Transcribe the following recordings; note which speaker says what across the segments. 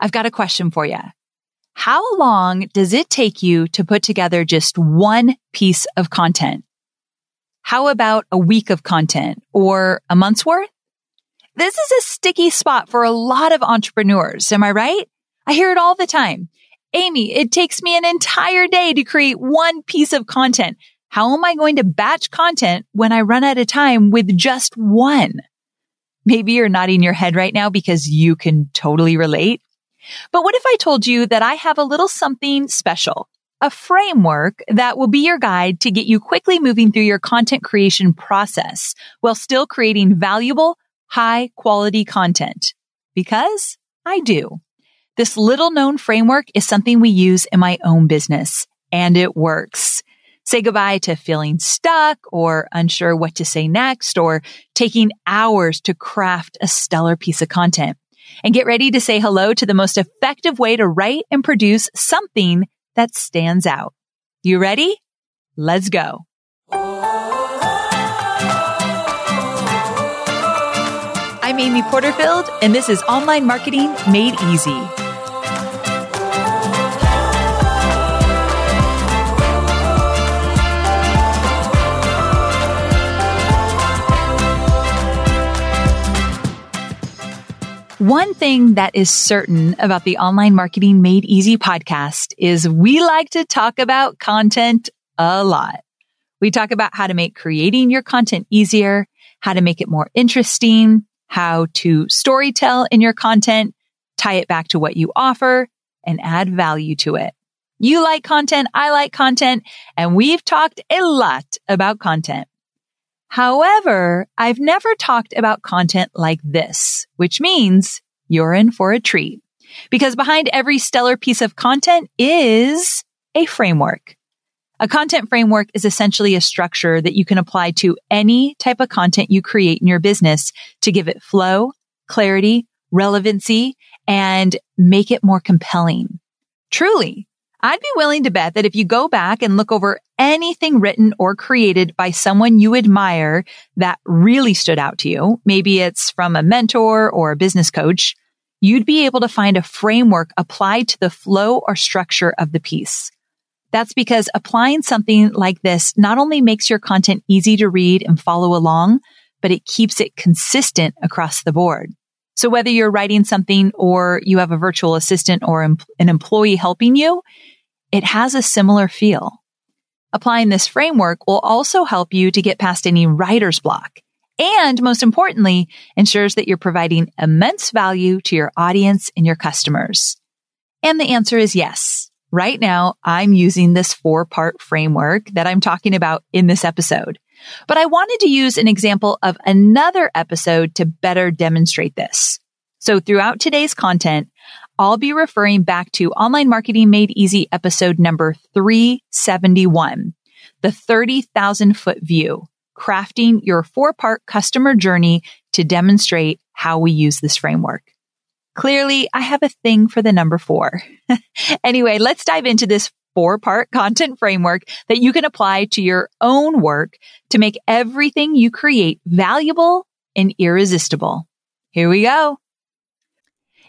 Speaker 1: I've got a question for you. How long does it take you to put together just one piece of content? How about a week of content or a month's worth? This is a sticky spot for a lot of entrepreneurs. Am I right? I hear it all the time. Amy, it takes me an entire day to create one piece of content. How am I going to batch content when I run out of time with just one? Maybe you're nodding your head right now because you can totally relate. But what if I told you that I have a little something special, a framework that will be your guide to get you quickly moving through your content creation process while still creating valuable, high quality content? Because I do. This little known framework is something we use in my own business and it works. Say goodbye to feeling stuck or unsure what to say next or taking hours to craft a stellar piece of content and get ready to say hello to the most effective way to write and produce something that stands out. You ready? Let's go. I'm Amy Porterfield, and this is Online Marketing Made Easy. One thing that is certain about the Online Marketing Made Easy podcast is we like to talk about content a lot. We talk about how to make creating your content easier, how to make it more interesting, how to storytell in your content, tie it back to what you offer, and add value to it. You like content, I like content, and we've talked a lot about content. However, I've never talked about content like this, which means you're in for a treat because behind every stellar piece of content is a framework. A content framework is essentially a structure that you can apply to any type of content you create in your business to give it flow, clarity, relevancy, and make it more compelling. Truly, I'd be willing to bet that if you go back and look over anything written or created by someone you admire that really stood out to you, maybe it's from a mentor or a business coach, you'd be able to find a framework applied to the flow or structure of the piece. That's because applying something like this not only makes your content easy to read and follow along, but it keeps it consistent across the board. So whether you're writing something or you have a virtual assistant or an employee helping you, it has a similar feel. Applying this framework will also help you to get past any writer's block. And most importantly, ensures that you're providing immense value to your audience and your customers. And the answer is yes. Right now, I'm using this four part framework that I'm talking about in this episode. But I wanted to use an example of another episode to better demonstrate this. So throughout today's content, I'll be referring back to Online Marketing Made Easy episode number 371, the 30,000 foot view, crafting your four part customer journey to demonstrate how we use this framework. Clearly, I have a thing for the number four. anyway, let's dive into this four part content framework that you can apply to your own work to make everything you create valuable and irresistible. Here we go.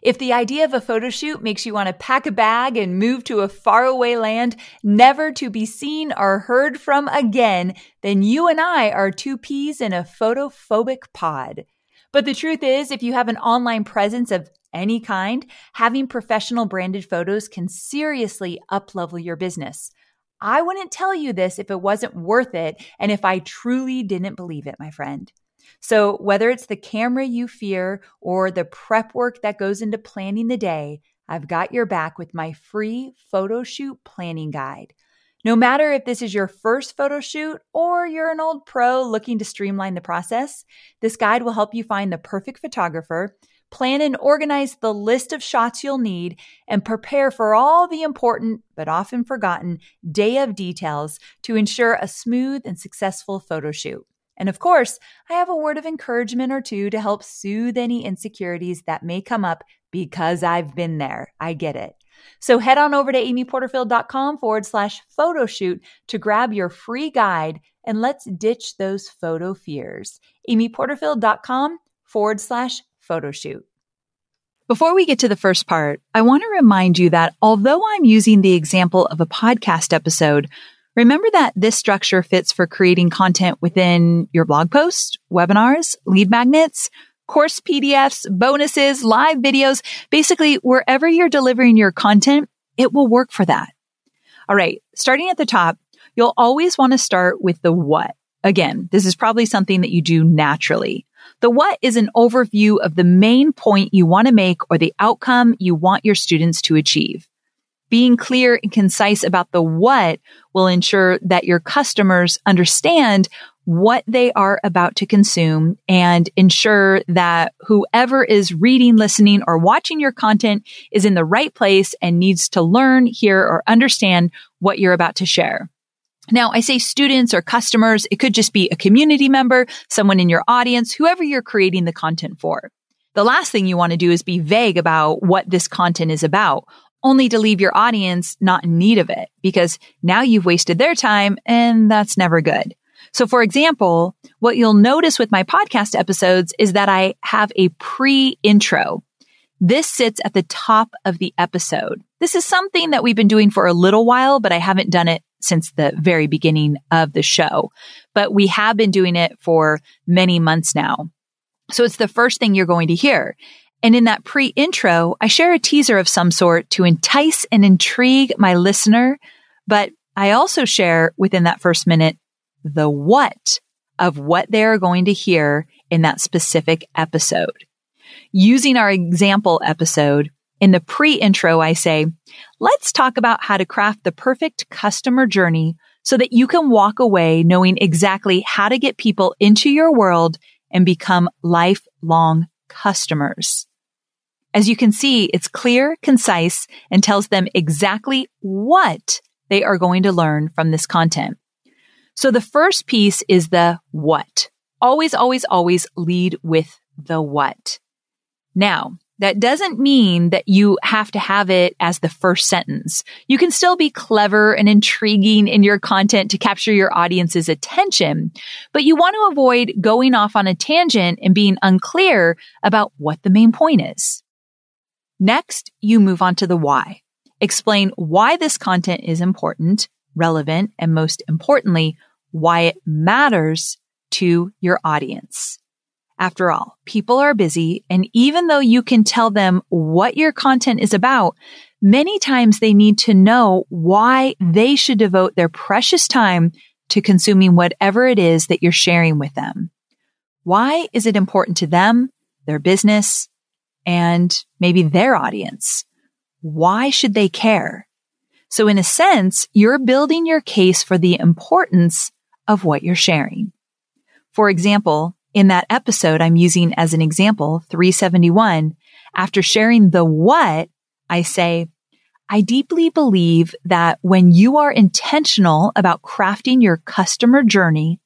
Speaker 1: If the idea of a photo shoot makes you want to pack a bag and move to a faraway land, never to be seen or heard from again, then you and I are two peas in a photophobic pod. But the truth is, if you have an online presence of any kind, having professional branded photos can seriously uplevel your business. I wouldn't tell you this if it wasn't worth it and if I truly didn't believe it, my friend. So, whether it's the camera you fear or the prep work that goes into planning the day, I've got your back with my free photo shoot planning guide. No matter if this is your first photo shoot or you're an old pro looking to streamline the process, this guide will help you find the perfect photographer, plan and organize the list of shots you'll need, and prepare for all the important but often forgotten day of details to ensure a smooth and successful photo shoot. And of course, I have a word of encouragement or two to help soothe any insecurities that may come up because I've been there. I get it. So head on over to amyporterfield.com forward slash photo shoot to grab your free guide and let's ditch those photo fears. amyporterfield.com forward slash photo shoot. Before we get to the first part, I want to remind you that although I'm using the example of a podcast episode, remember that this structure fits for creating content within your blog posts, webinars, lead magnets, course PDFs, bonuses, live videos, basically wherever you're delivering your content, it will work for that. All right. Starting at the top, you'll always want to start with the what. Again, this is probably something that you do naturally. The what is an overview of the main point you want to make or the outcome you want your students to achieve. Being clear and concise about the what will ensure that your customers understand what they are about to consume and ensure that whoever is reading, listening, or watching your content is in the right place and needs to learn, hear, or understand what you're about to share. Now, I say students or customers. It could just be a community member, someone in your audience, whoever you're creating the content for. The last thing you want to do is be vague about what this content is about, only to leave your audience not in need of it because now you've wasted their time and that's never good. So for example, what you'll notice with my podcast episodes is that I have a pre intro. This sits at the top of the episode. This is something that we've been doing for a little while, but I haven't done it since the very beginning of the show. But we have been doing it for many months now. So it's the first thing you're going to hear. And in that pre intro, I share a teaser of some sort to entice and intrigue my listener. But I also share within that first minute the what of what they're going to hear in that specific episode. Using our example episode, in the pre intro, I say, let's talk about how to craft the perfect customer journey so that you can walk away knowing exactly how to get people into your world and become lifelong customers. As you can see, it's clear, concise, and tells them exactly what they are going to learn from this content. So the first piece is the what. Always, always, always lead with the what. Now, that doesn't mean that you have to have it as the first sentence. You can still be clever and intriguing in your content to capture your audience's attention, but you want to avoid going off on a tangent and being unclear about what the main point is. Next, you move on to the why. Explain why this content is important, relevant, and most importantly, why it matters to your audience. After all, people are busy. And even though you can tell them what your content is about, many times they need to know why they should devote their precious time to consuming whatever it is that you're sharing with them. Why is it important to them, their business, and maybe their audience? Why should they care? So in a sense, you're building your case for the importance of what you're sharing. For example, in that episode I'm using as an example, 371, after sharing the what, I say, I deeply believe that when you are intentional about crafting your customer journey,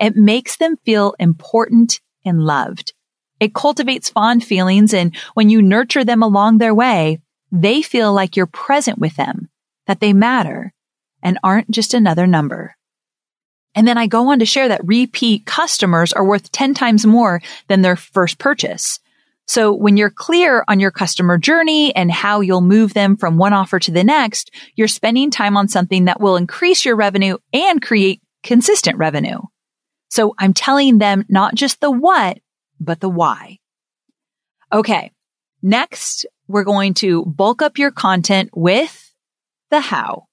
Speaker 1: it makes them feel important and loved. It cultivates fond feelings. And when you nurture them along their way, they feel like you're present with them, that they matter and aren't just another number. And then I go on to share that repeat customers are worth 10 times more than their first purchase. So when you're clear on your customer journey and how you'll move them from one offer to the next, you're spending time on something that will increase your revenue and create consistent revenue. So I'm telling them not just the what, but the why. Okay. Next, we're going to bulk up your content with the how.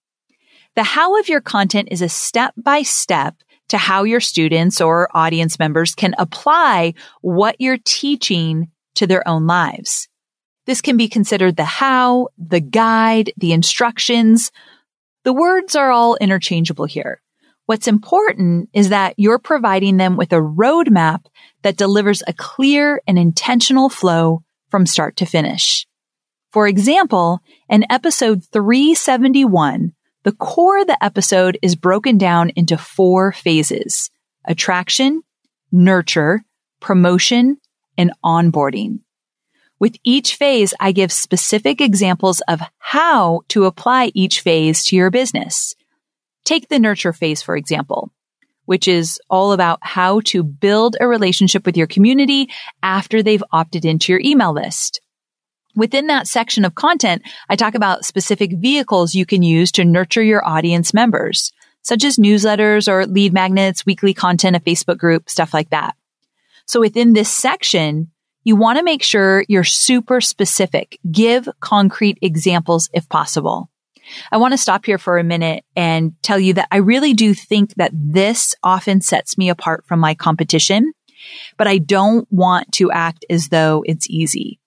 Speaker 1: The how of your content is a step by step to how your students or audience members can apply what you're teaching to their own lives. This can be considered the how, the guide, the instructions. The words are all interchangeable here. What's important is that you're providing them with a roadmap that delivers a clear and intentional flow from start to finish. For example, in episode 371, the core of the episode is broken down into four phases. Attraction, nurture, promotion, and onboarding. With each phase, I give specific examples of how to apply each phase to your business. Take the nurture phase, for example, which is all about how to build a relationship with your community after they've opted into your email list. Within that section of content, I talk about specific vehicles you can use to nurture your audience members, such as newsletters or lead magnets, weekly content, a Facebook group, stuff like that. So within this section, you want to make sure you're super specific. Give concrete examples if possible. I want to stop here for a minute and tell you that I really do think that this often sets me apart from my competition, but I don't want to act as though it's easy.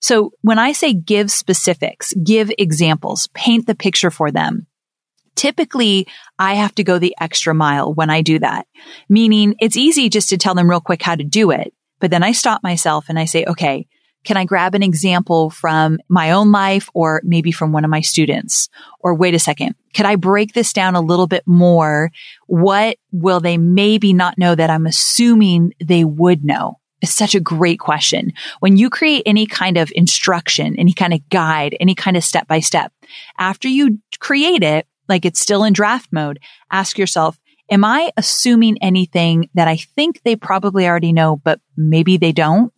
Speaker 1: So when I say give specifics, give examples, paint the picture for them, typically I have to go the extra mile when I do that. Meaning it's easy just to tell them real quick how to do it. But then I stop myself and I say, okay, can I grab an example from my own life or maybe from one of my students? Or wait a second, could I break this down a little bit more? What will they maybe not know that I'm assuming they would know? It's such a great question. When you create any kind of instruction, any kind of guide, any kind of step by step, after you create it, like it's still in draft mode, ask yourself, am I assuming anything that I think they probably already know, but maybe they don't?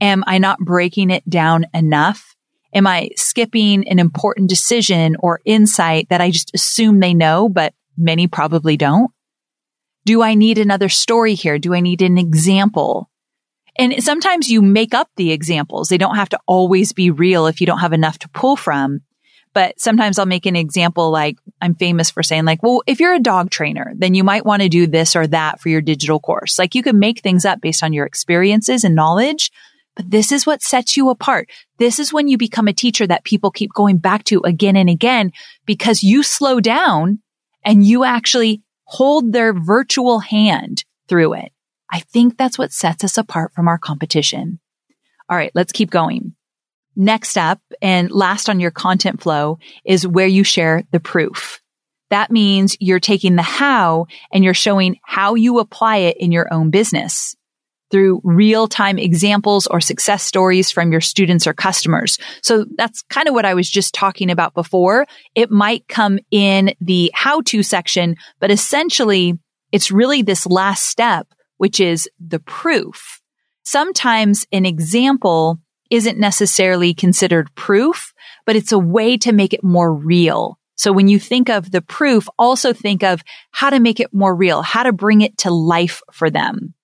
Speaker 1: Am I not breaking it down enough? Am I skipping an important decision or insight that I just assume they know, but many probably don't? Do I need another story here? Do I need an example? And sometimes you make up the examples. They don't have to always be real if you don't have enough to pull from. But sometimes I'll make an example like I'm famous for saying like, well, if you're a dog trainer, then you might want to do this or that for your digital course. Like you can make things up based on your experiences and knowledge. But this is what sets you apart. This is when you become a teacher that people keep going back to again and again because you slow down and you actually hold their virtual hand through it. I think that's what sets us apart from our competition. All right, let's keep going. Next up and last on your content flow is where you share the proof. That means you're taking the how and you're showing how you apply it in your own business through real time examples or success stories from your students or customers. So that's kind of what I was just talking about before. It might come in the how to section, but essentially it's really this last step, which is the proof. Sometimes an example isn't necessarily considered proof, but it's a way to make it more real. So when you think of the proof, also think of how to make it more real, how to bring it to life for them.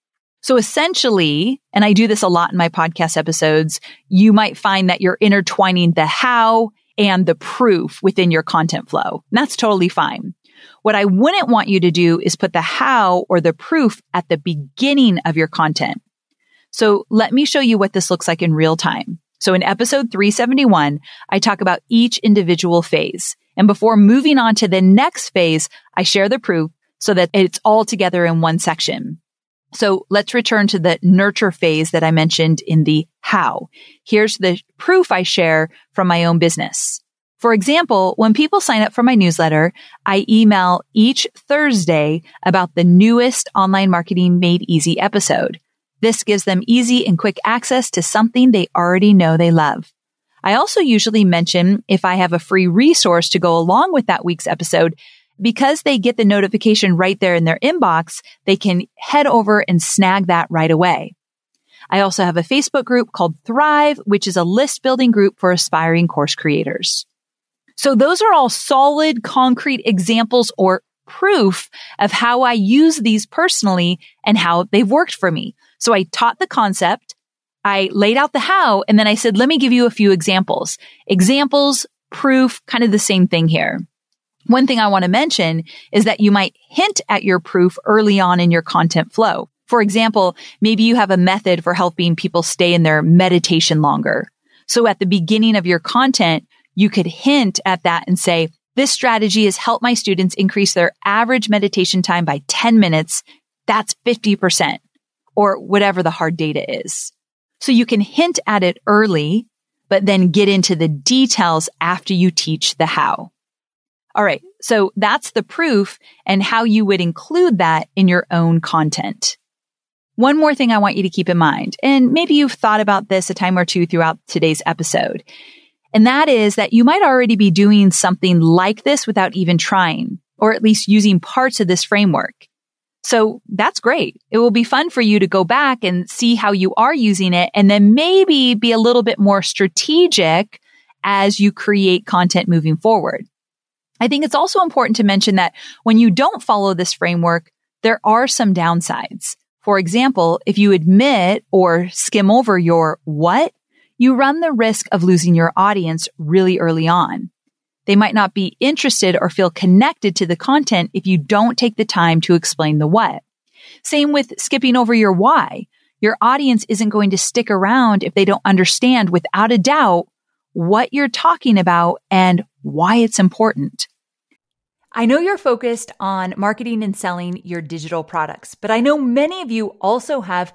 Speaker 1: So essentially, and I do this a lot in my podcast episodes, you might find that you're intertwining the how and the proof within your content flow. And that's totally fine. What I wouldn't want you to do is put the how or the proof at the beginning of your content. So let me show you what this looks like in real time. So in episode 371, I talk about each individual phase. And before moving on to the next phase, I share the proof so that it's all together in one section. So let's return to the nurture phase that I mentioned in the how. Here's the proof I share from my own business. For example, when people sign up for my newsletter, I email each Thursday about the newest online marketing made easy episode. This gives them easy and quick access to something they already know they love. I also usually mention if I have a free resource to go along with that week's episode. Because they get the notification right there in their inbox, they can head over and snag that right away. I also have a Facebook group called Thrive, which is a list building group for aspiring course creators. So those are all solid, concrete examples or proof of how I use these personally and how they've worked for me. So I taught the concept. I laid out the how and then I said, let me give you a few examples. Examples, proof, kind of the same thing here. One thing I want to mention is that you might hint at your proof early on in your content flow. For example, maybe you have a method for helping people stay in their meditation longer. So at the beginning of your content, you could hint at that and say, this strategy has helped my students increase their average meditation time by 10 minutes. That's 50% or whatever the hard data is. So you can hint at it early, but then get into the details after you teach the how. All right. So that's the proof and how you would include that in your own content. One more thing I want you to keep in mind, and maybe you've thought about this a time or two throughout today's episode, and that is that you might already be doing something like this without even trying, or at least using parts of this framework. So that's great. It will be fun for you to go back and see how you are using it and then maybe be a little bit more strategic as you create content moving forward. I think it's also important to mention that when you don't follow this framework, there are some downsides. For example, if you admit or skim over your what, you run the risk of losing your audience really early on. They might not be interested or feel connected to the content if you don't take the time to explain the what. Same with skipping over your why. Your audience isn't going to stick around if they don't understand without a doubt what you're talking about and why it's important. I know you're focused on marketing and selling your digital products, but I know many of you also have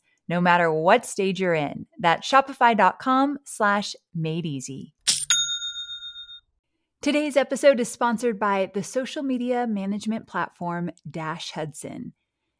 Speaker 1: no matter what stage you're in. That's shopify.com slash made easy. Today's episode is sponsored by the social media management platform Dash Hudson.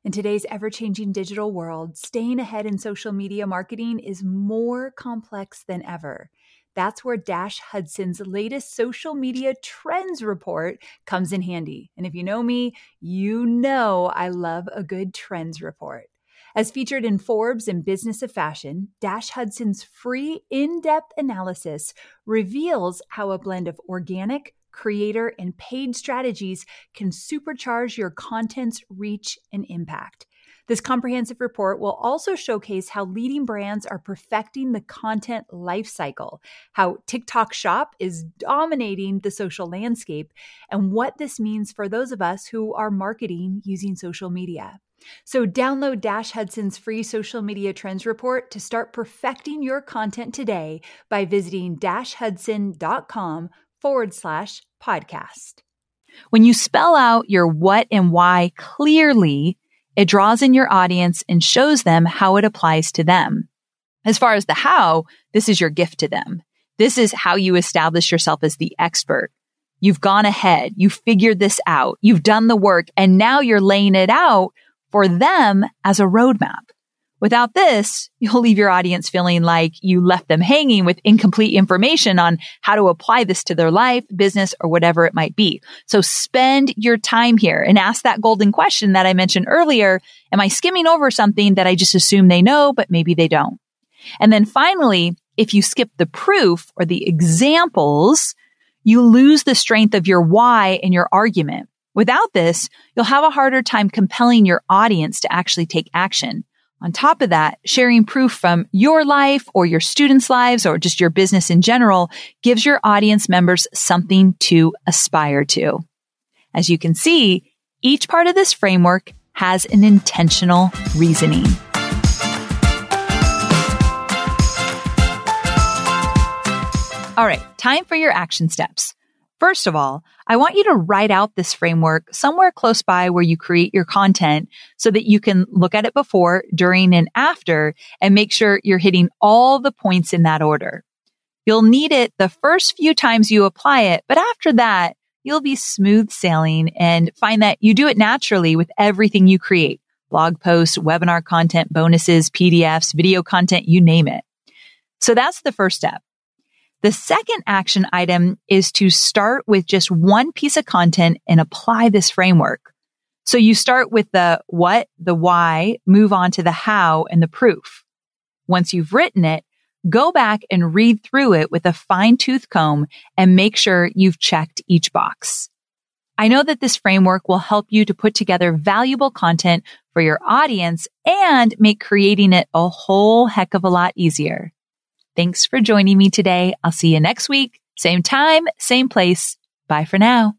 Speaker 1: In today's ever changing digital world, staying ahead in social media marketing is more complex than ever. That's where Dash Hudson's latest social media trends report comes in handy. And if you know me, you know I love a good trends report. As featured in Forbes and Business of Fashion, Dash Hudson's free in depth analysis reveals how a blend of organic, creator, and paid strategies can supercharge your content's reach and impact. This comprehensive report will also showcase how leading brands are perfecting the content lifecycle, how TikTok Shop is dominating the social landscape, and what this means for those of us who are marketing using social media. So download Dash Hudson's free social media trends report to start perfecting your content today by visiting dashhudson.com forward slash podcast. When you spell out your what and why clearly, it draws in your audience and shows them how it applies to them. As far as the how, this is your gift to them. This is how you establish yourself as the expert. You've gone ahead. You figured this out. You've done the work and now you're laying it out for them as a roadmap. Without this, you'll leave your audience feeling like you left them hanging with incomplete information on how to apply this to their life, business, or whatever it might be. So spend your time here and ask that golden question that I mentioned earlier. Am I skimming over something that I just assume they know, but maybe they don't? And then finally, if you skip the proof or the examples, you lose the strength of your why in your argument. Without this, you'll have a harder time compelling your audience to actually take action. On top of that, sharing proof from your life or your students' lives or just your business in general gives your audience members something to aspire to. As you can see, each part of this framework has an intentional reasoning. All right, time for your action steps. First of all, I want you to write out this framework somewhere close by where you create your content so that you can look at it before, during, and after and make sure you're hitting all the points in that order. You'll need it the first few times you apply it, but after that, you'll be smooth sailing and find that you do it naturally with everything you create. Blog posts, webinar content, bonuses, PDFs, video content, you name it. So that's the first step. The second action item is to start with just one piece of content and apply this framework. So you start with the what, the why, move on to the how and the proof. Once you've written it, go back and read through it with a fine tooth comb and make sure you've checked each box. I know that this framework will help you to put together valuable content for your audience and make creating it a whole heck of a lot easier. Thanks for joining me today. I'll see you next week. Same time, same place. Bye for now.